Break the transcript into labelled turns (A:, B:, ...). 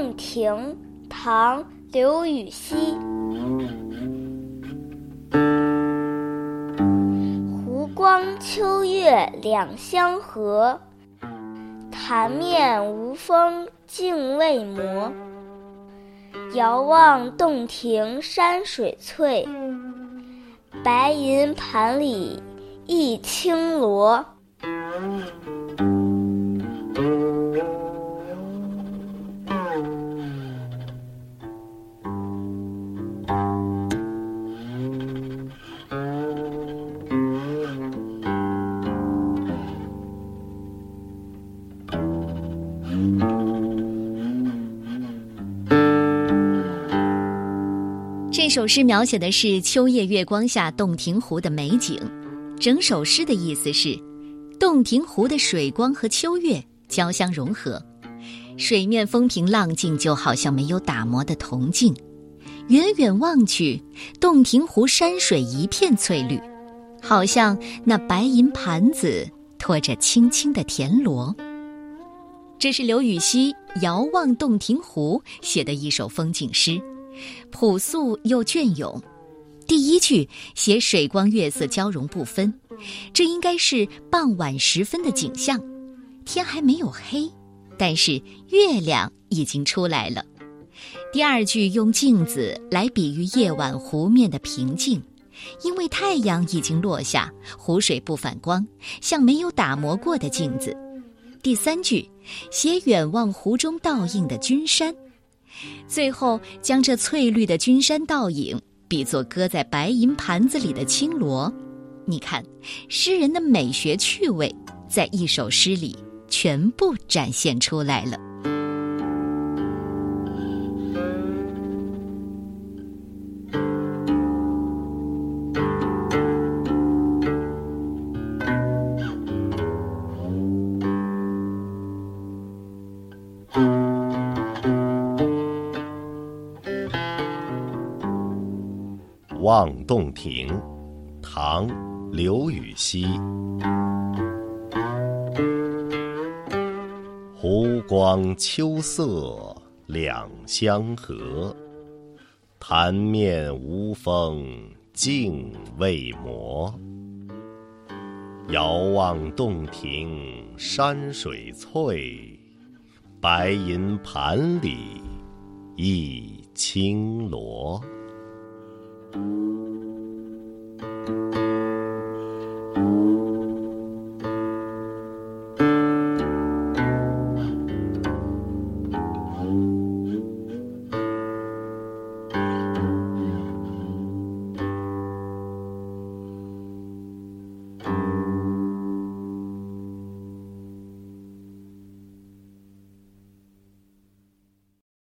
A: 洞庭》唐·刘禹锡。湖光秋月两相和，潭面无风镜未磨。遥望洞庭山水翠，白银盘里一青螺。
B: 首诗描写的是秋夜月光下洞庭湖的美景。整首诗的意思是，洞庭湖的水光和秋月交相融合，水面风平浪静，就好像没有打磨的铜镜。远远望去，洞庭湖山水一片翠绿，好像那白银盘子托着青青的田螺。这是刘禹锡遥望洞庭湖写的一首风景诗。朴素又隽永，第一句写水光月色交融不分，这应该是傍晚时分的景象，天还没有黑，但是月亮已经出来了。第二句用镜子来比喻夜晚湖面的平静，因为太阳已经落下，湖水不反光，像没有打磨过的镜子。第三句写远望湖中倒映的君山。最后，将这翠绿的君山倒影比作搁在白银盘子里的青螺，你看，诗人的美学趣味在一首诗里全部展现出来了。
C: 望洞庭，唐·刘禹锡。湖光秋色两相和，潭面无风镜未磨。遥望洞庭山水翠，白银盘里一青螺。Mm-hmm.